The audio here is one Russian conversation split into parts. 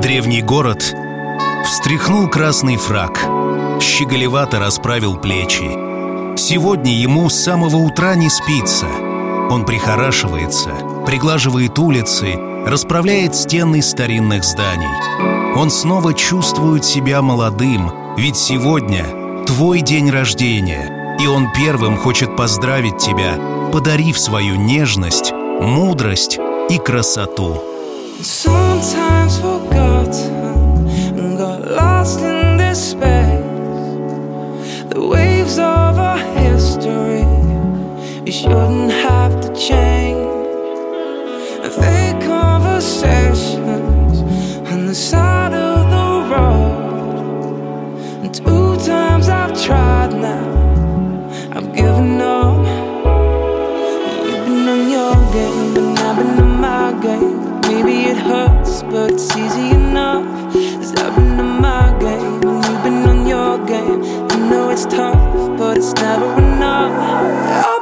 Древний город встряхнул красный фраг, щеголевато расправил плечи. Сегодня ему с самого утра не спится. Он прихорашивается, приглаживает улицы, расправляет стены старинных зданий. Он снова чувствует себя молодым, ведь сегодня твой день рождения, и он первым хочет поздравить тебя, подарив свою нежность, мудрость и красоту. Sometimes forgotten and got lost in this space. The waves of our history we shouldn't have to change. Fake conversations on the side of the road. It's never enough. Oh,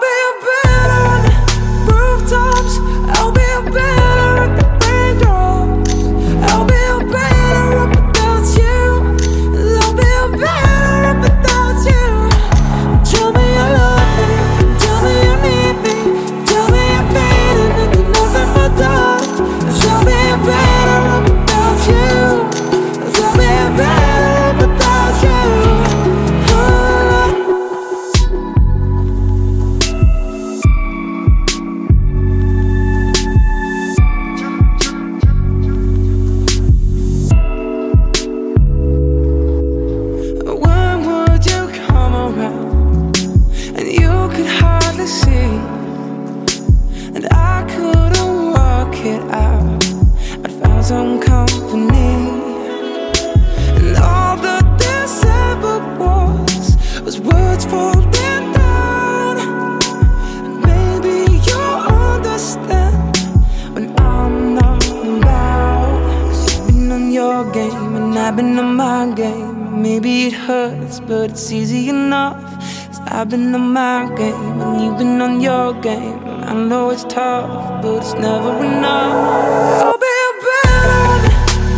Been on my game and you've been on your game. I know it's tough, but it's never enough.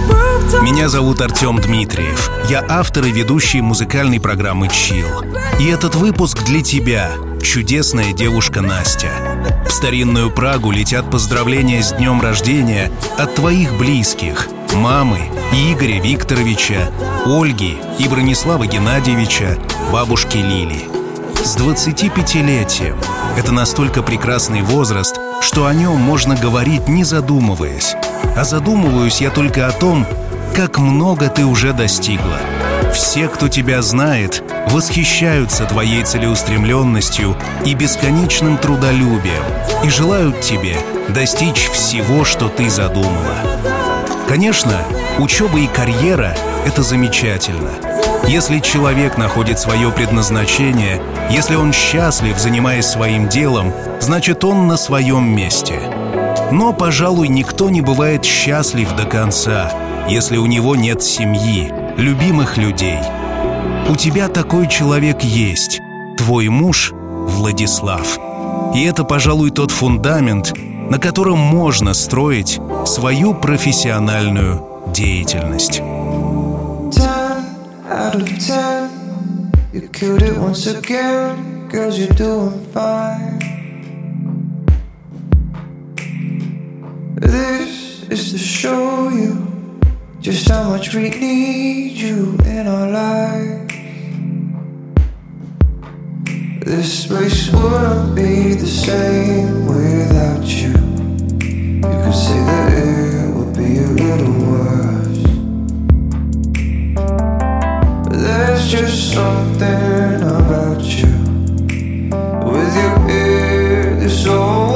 Rooftop. Меня зовут Артем Дмитриев. Я автор и ведущий музыкальной программы «Чил». И этот выпуск для тебя, чудесная девушка Настя. В старинную Прагу летят поздравления с днем рождения от твоих близких – мамы, Игоря Викторовича, Ольги и Бронислава Геннадьевича, бабушки Лили. С 25-летием. Это настолько прекрасный возраст, что о нем можно говорить не задумываясь. А задумываюсь я только о том, как много ты уже достигла. Все, кто тебя знает, восхищаются твоей целеустремленностью и бесконечным трудолюбием и желают тебе достичь всего, что ты задумала. Конечно, учеба и карьера — это замечательно. Если человек находит свое предназначение, если он счастлив, занимаясь своим делом, значит он на своем месте. Но, пожалуй, никто не бывает счастлив до конца, если у него нет семьи, любимых людей. У тебя такой человек есть, твой муж Владислав. И это, пожалуй, тот фундамент, на котором можно строить свою профессиональную деятельность. Out of ten. You killed it once again. Girls, you're doing fine. This is to show you just how much we need you in our lives. This place wouldn't be the same without you. You could say that it would be a little worse. Just something about you. With your here, this all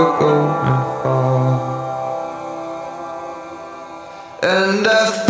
we're going far. And I.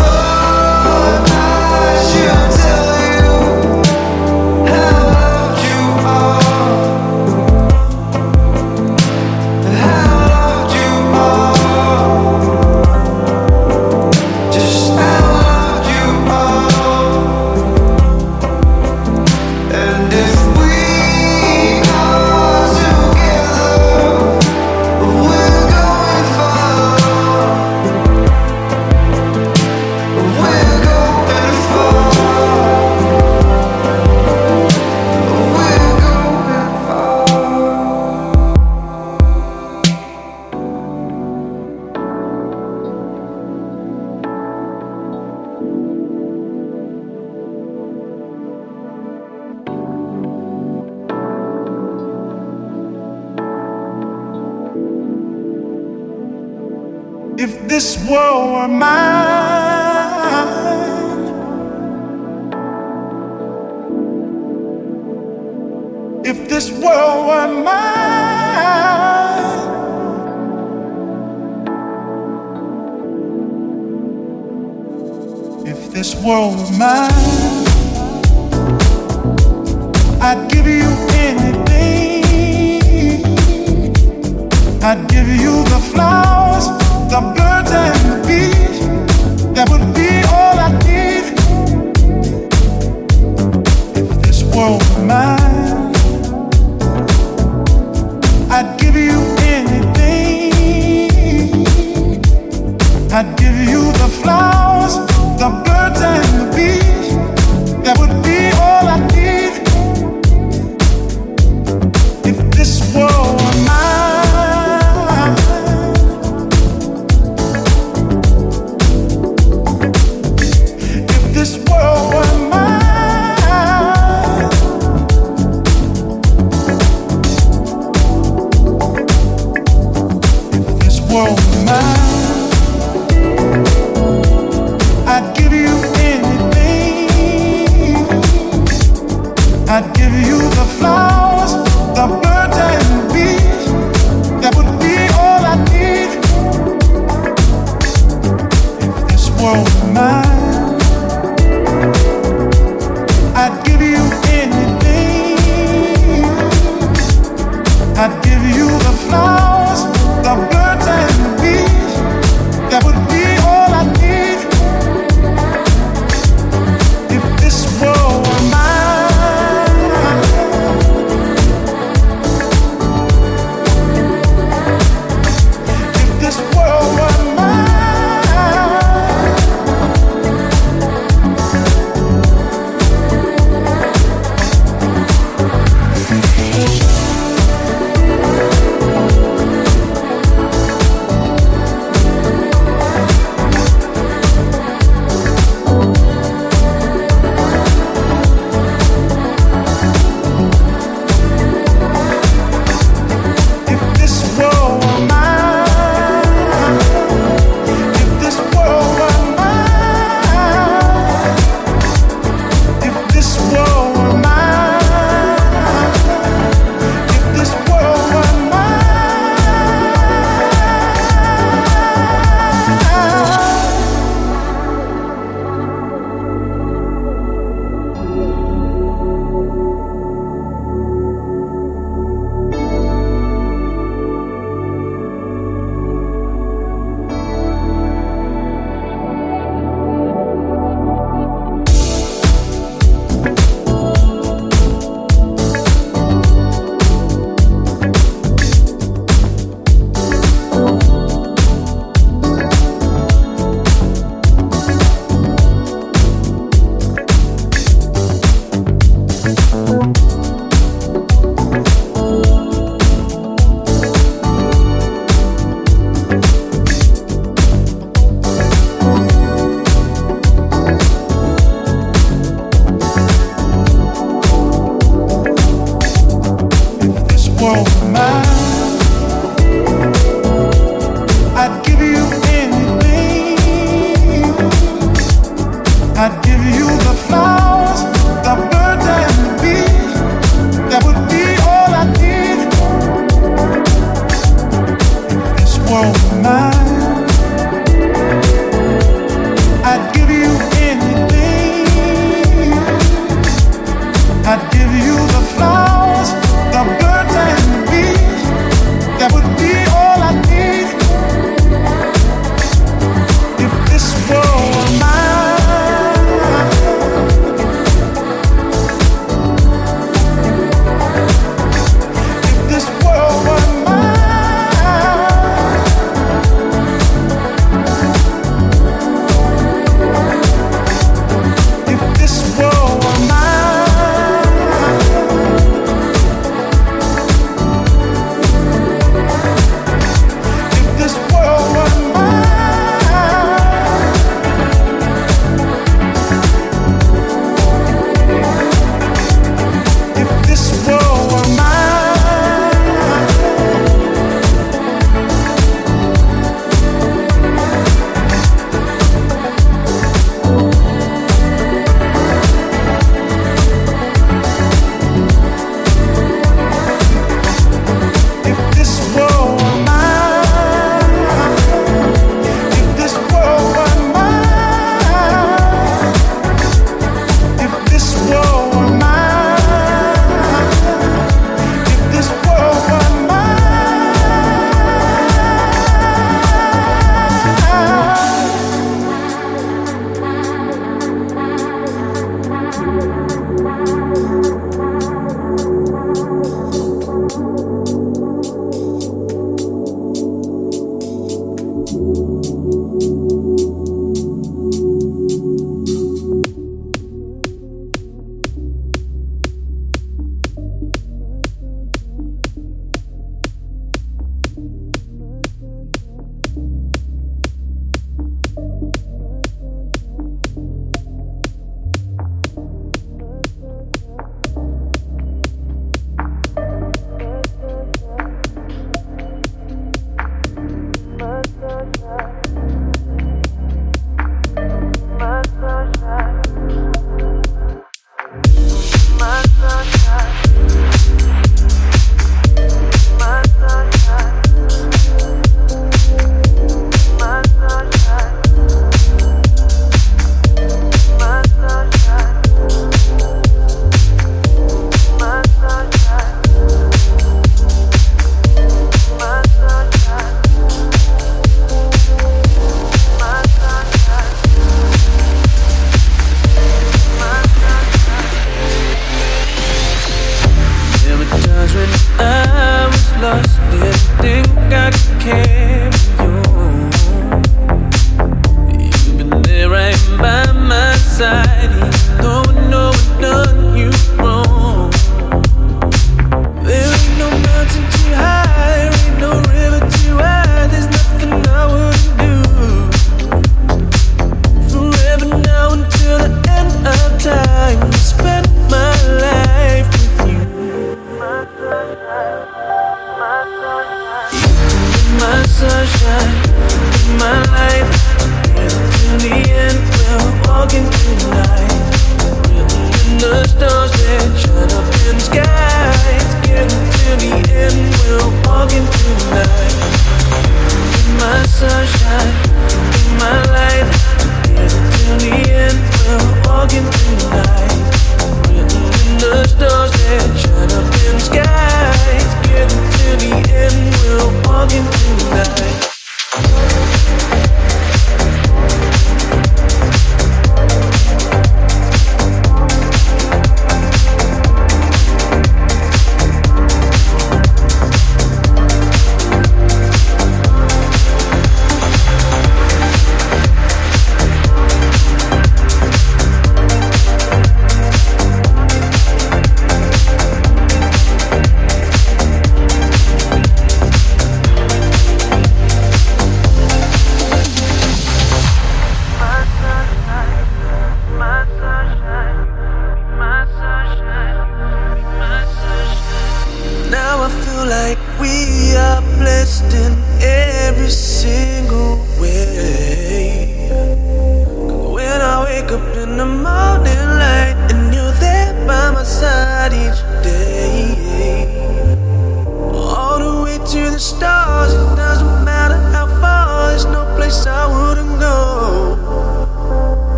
I'd give you the flowers.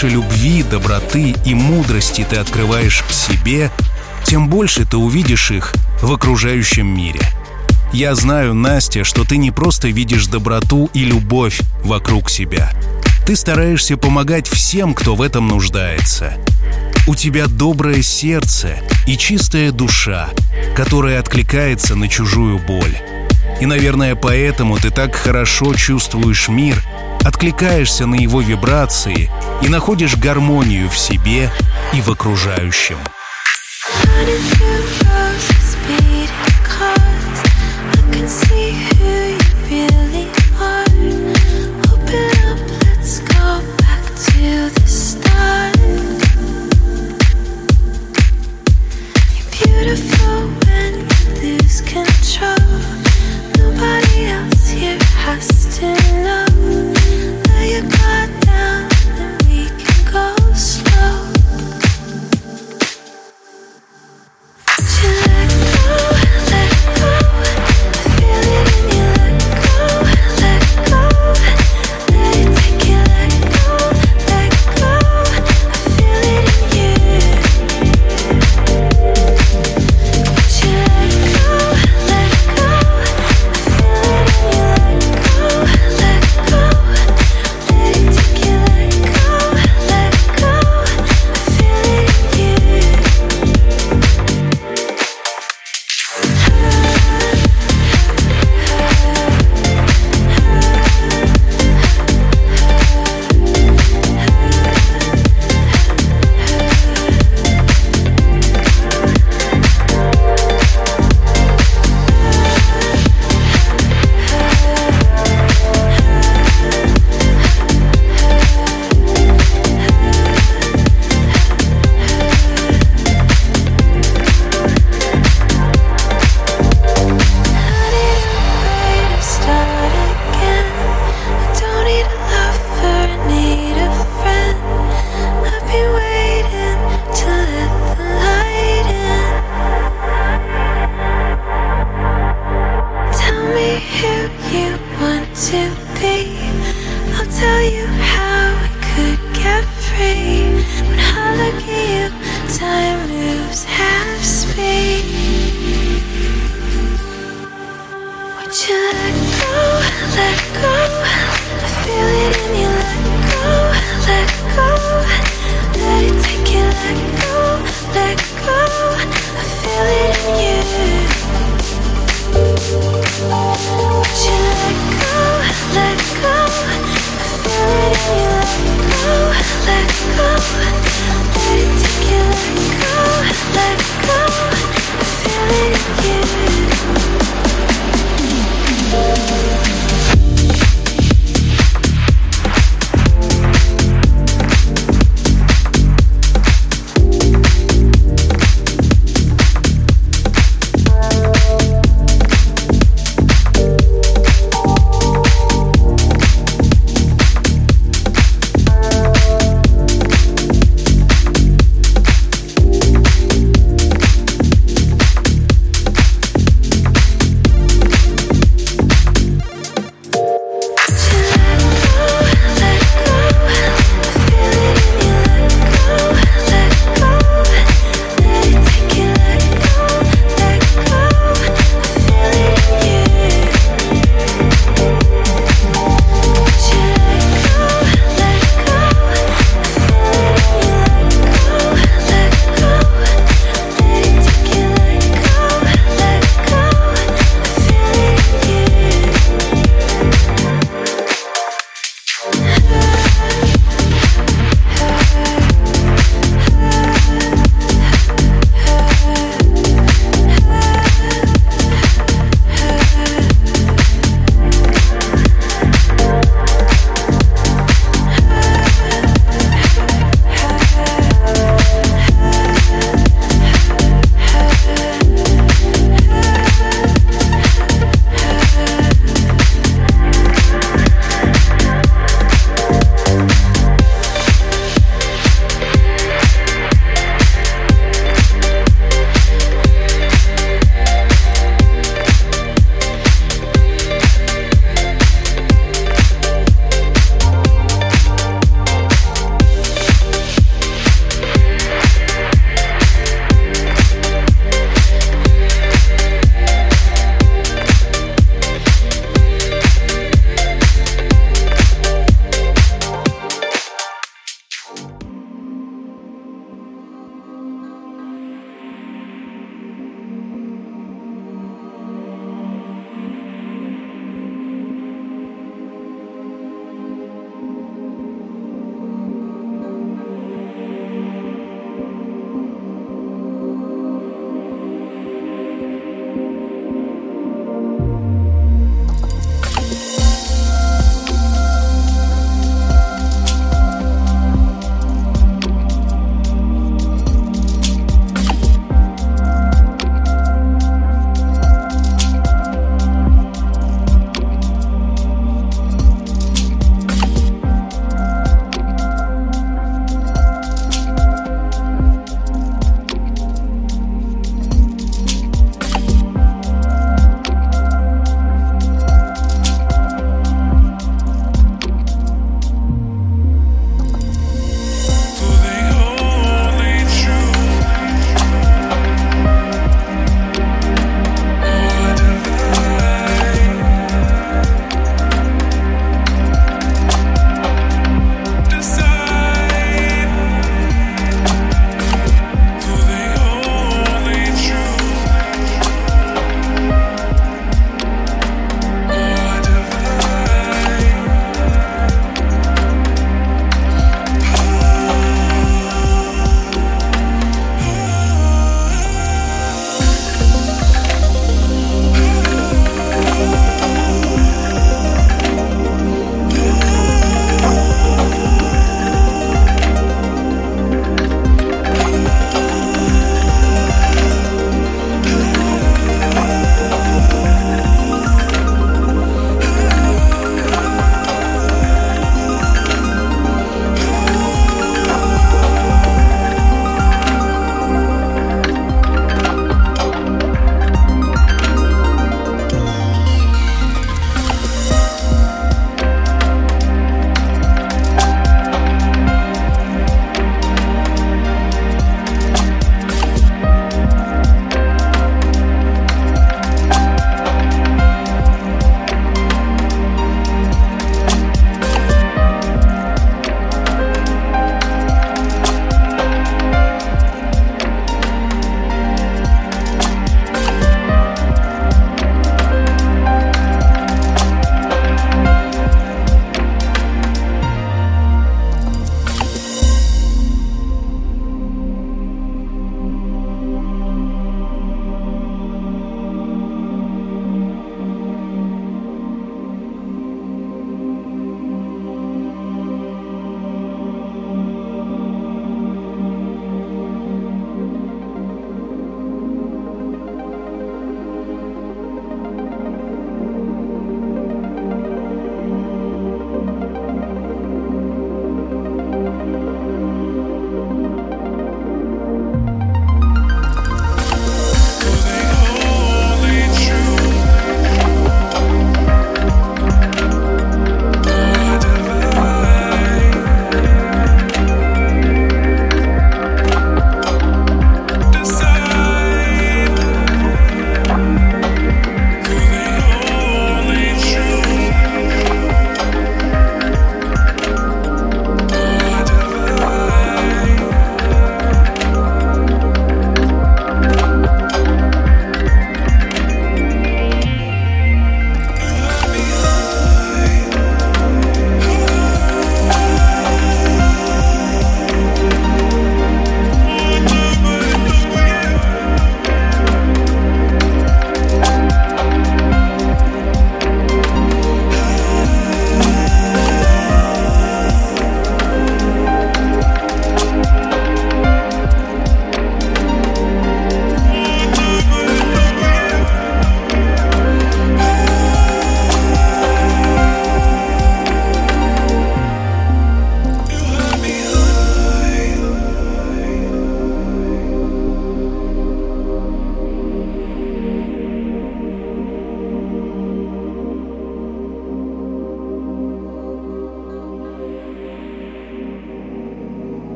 Больше любви, доброты и мудрости ты открываешь себе, тем больше ты увидишь их в окружающем мире. Я знаю, Настя, что ты не просто видишь доброту и любовь вокруг себя. Ты стараешься помогать всем, кто в этом нуждается. У тебя доброе сердце и чистая душа, которая откликается на чужую боль. И, наверное, поэтому ты так хорошо чувствуешь мир откликаешься на его вибрации и находишь гармонию в себе и в окружающем. Beautiful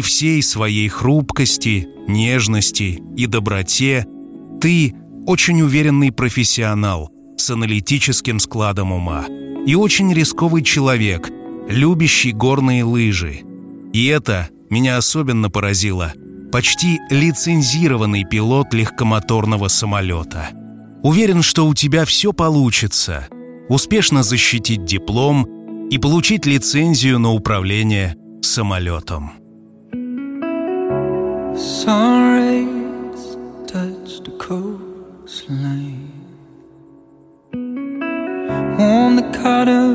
При всей своей хрупкости, нежности и доброте ты очень уверенный профессионал с аналитическим складом ума и очень рисковый человек, любящий горные лыжи. И это меня особенно поразило. Почти лицензированный пилот легкомоторного самолета. Уверен, что у тебя все получится. Успешно защитить диплом и получить лицензию на управление самолетом. Sunrays touch the coastline. On the cutter,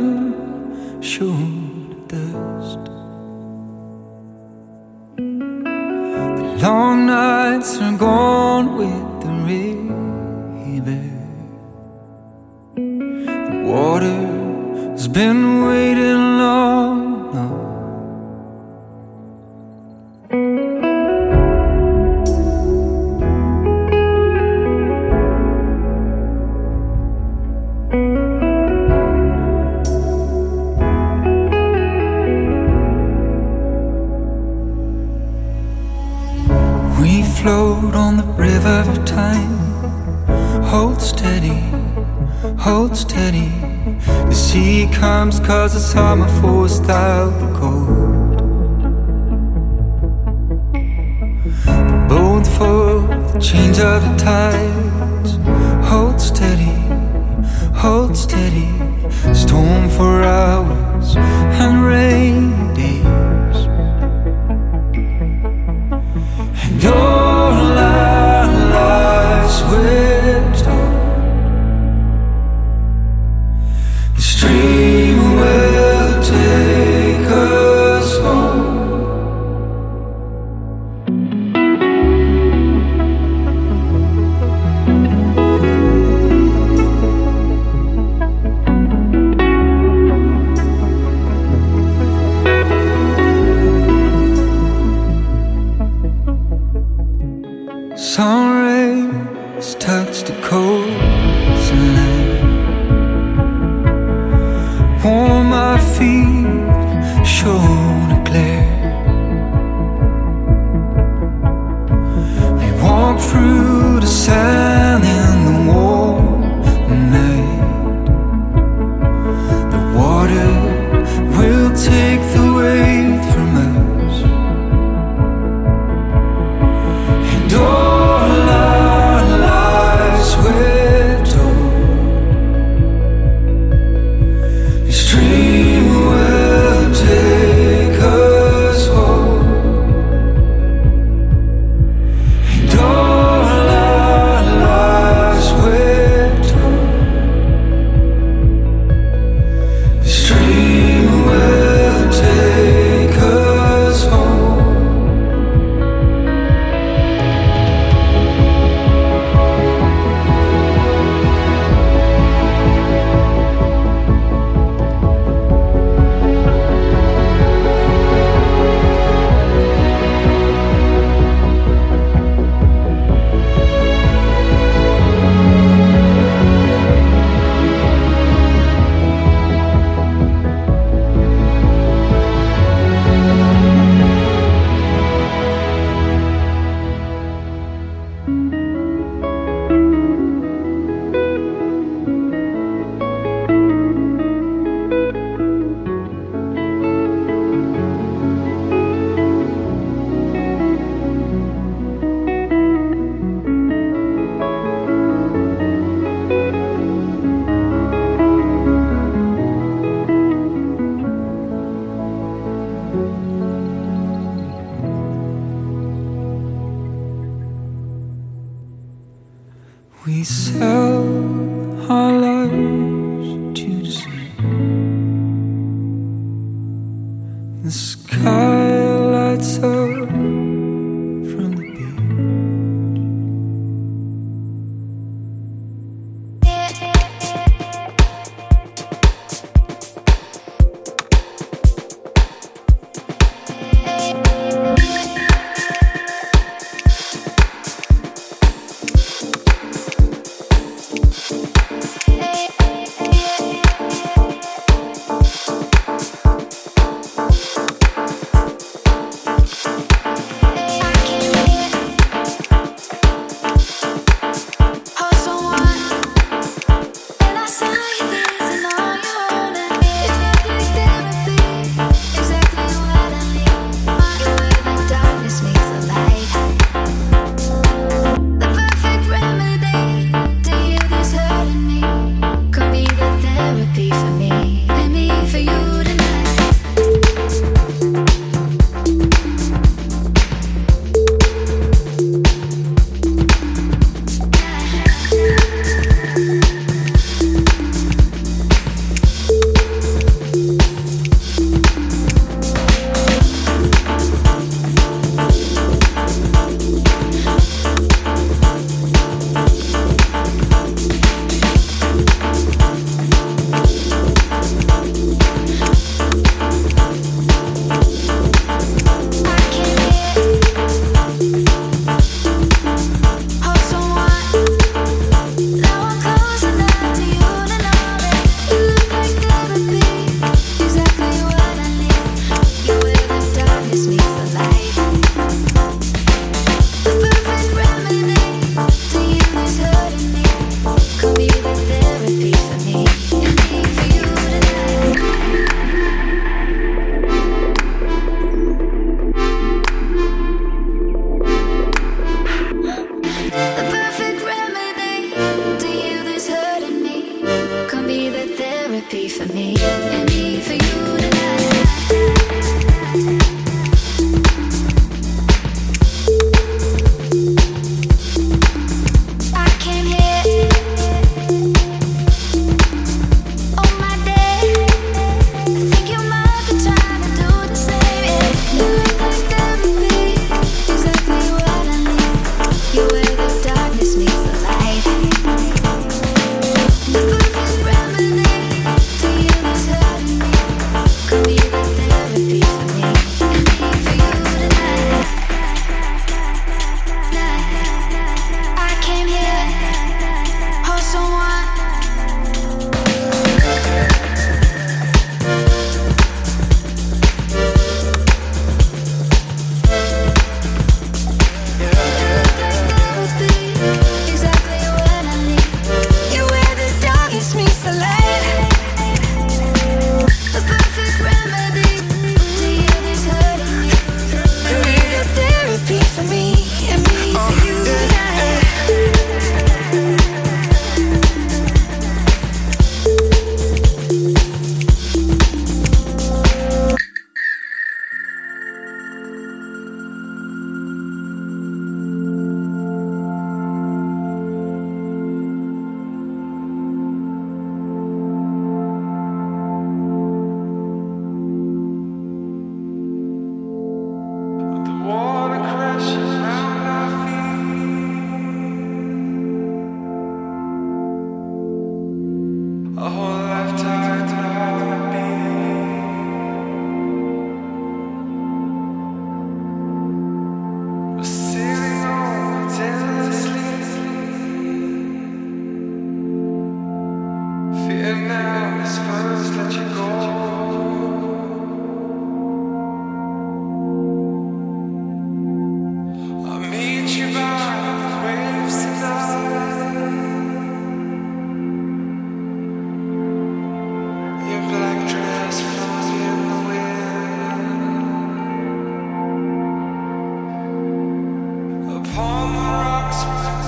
showed dust. The long nights are gone with the river. The water's been waiting long steady. The sea comes cause the summer forced out the cold. The boat for the change of the tides. Hold steady, hold steady. Storm for hours and rain days.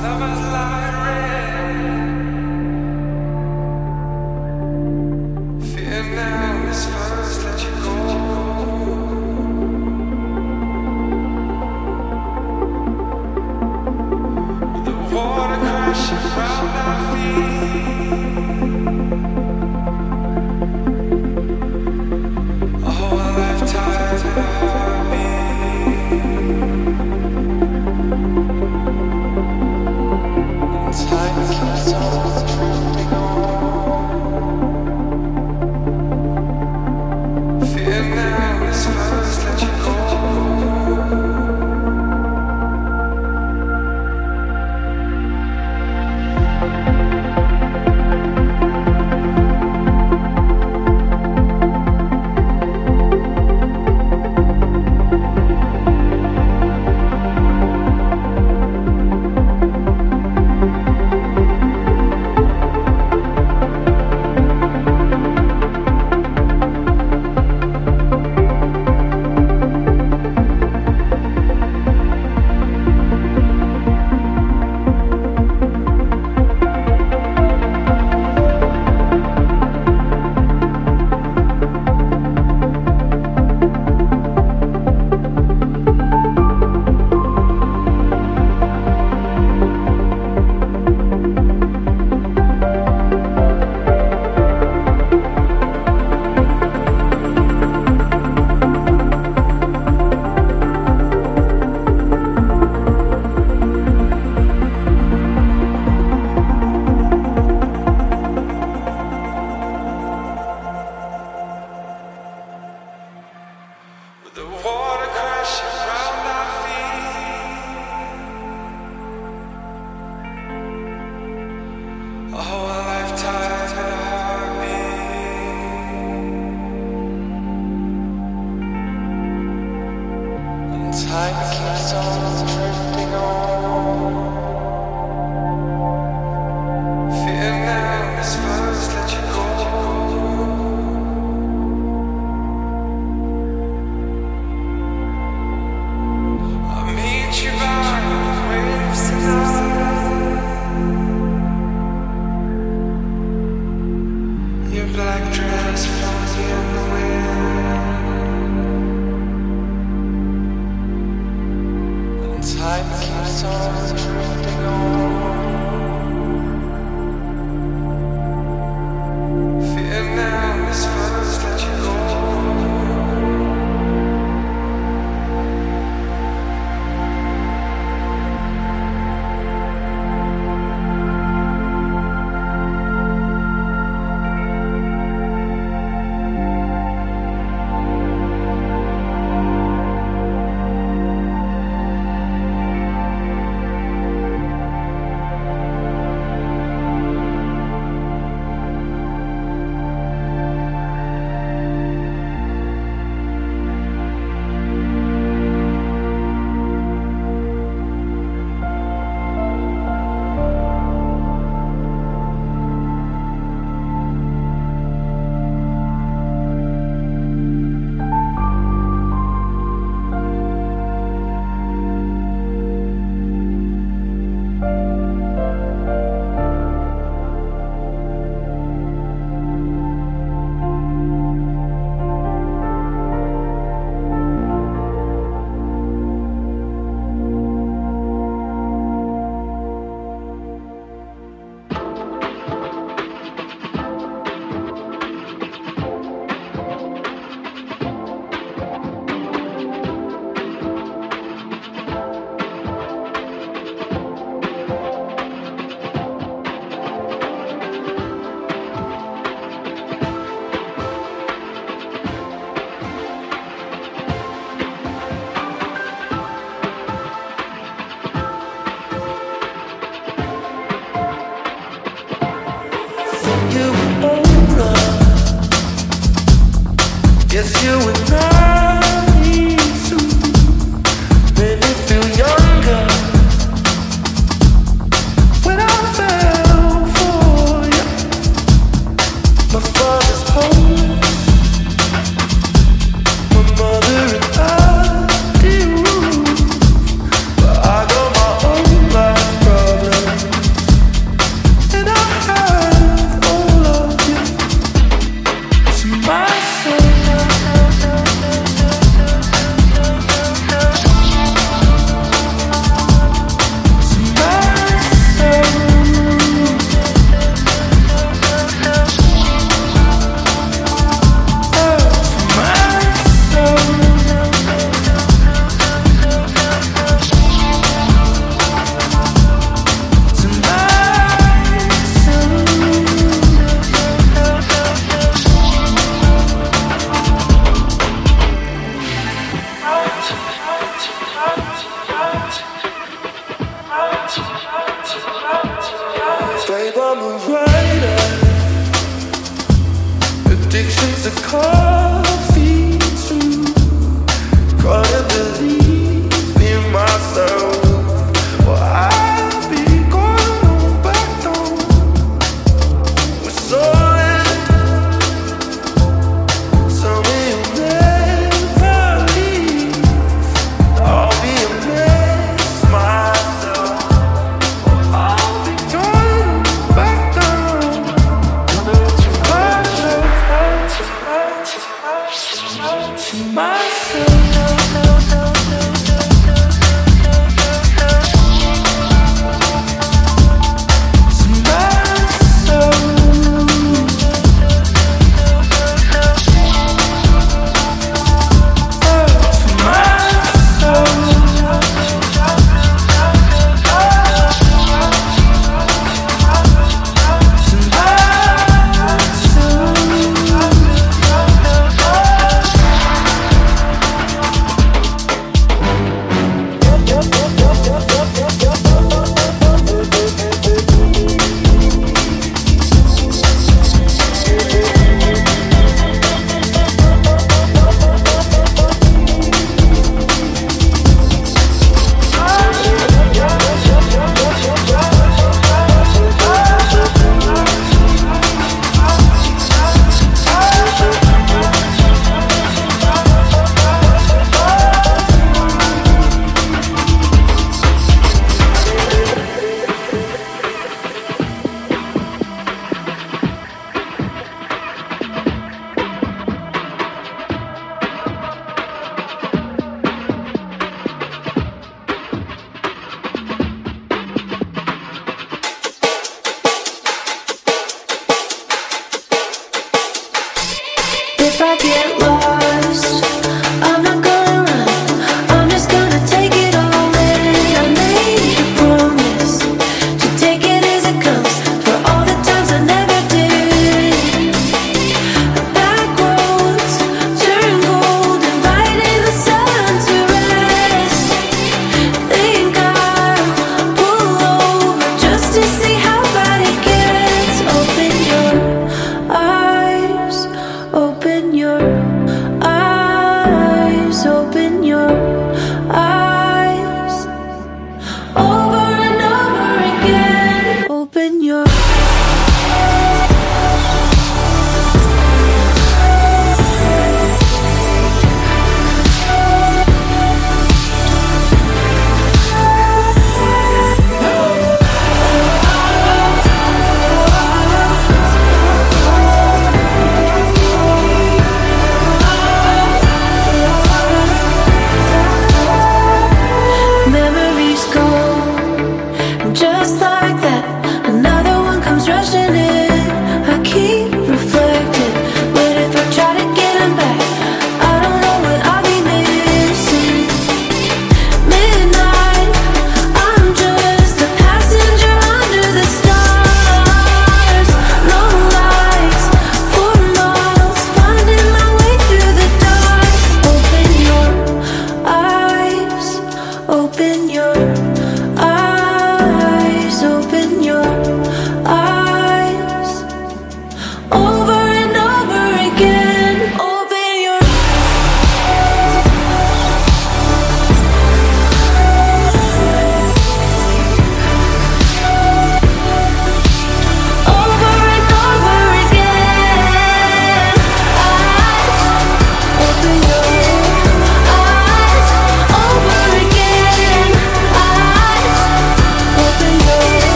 Slavas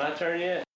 каждый из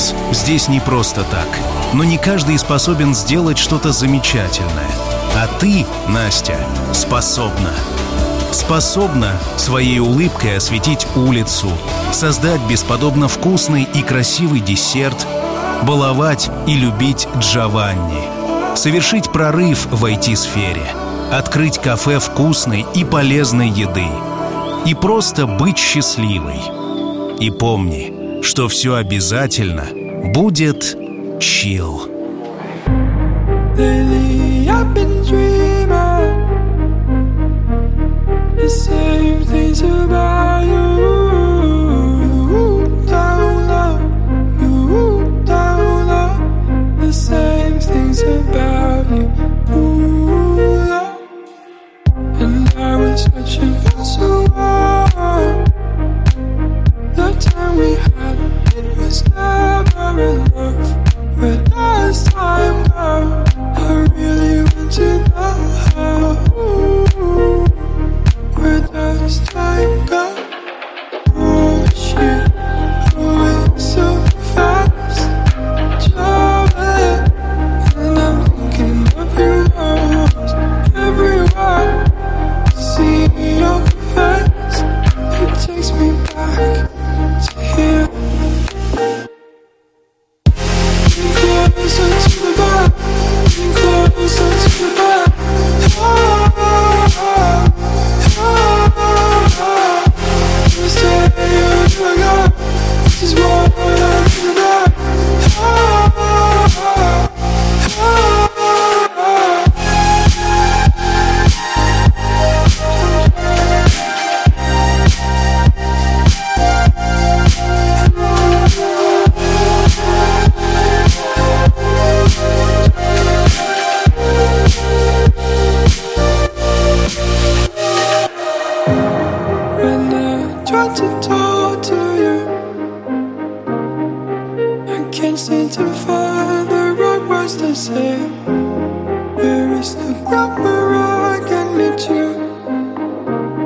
нас здесь не просто так. Но не каждый способен сделать что-то замечательное. А ты, Настя, способна. Способна своей улыбкой осветить улицу, создать бесподобно вкусный и красивый десерт, баловать и любить Джованни, совершить прорыв в IT-сфере, открыть кафе вкусной и полезной еды и просто быть счастливой. И помни, что все обязательно будет чил. The same things about. You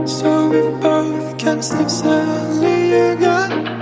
So we both can sleep soundly again.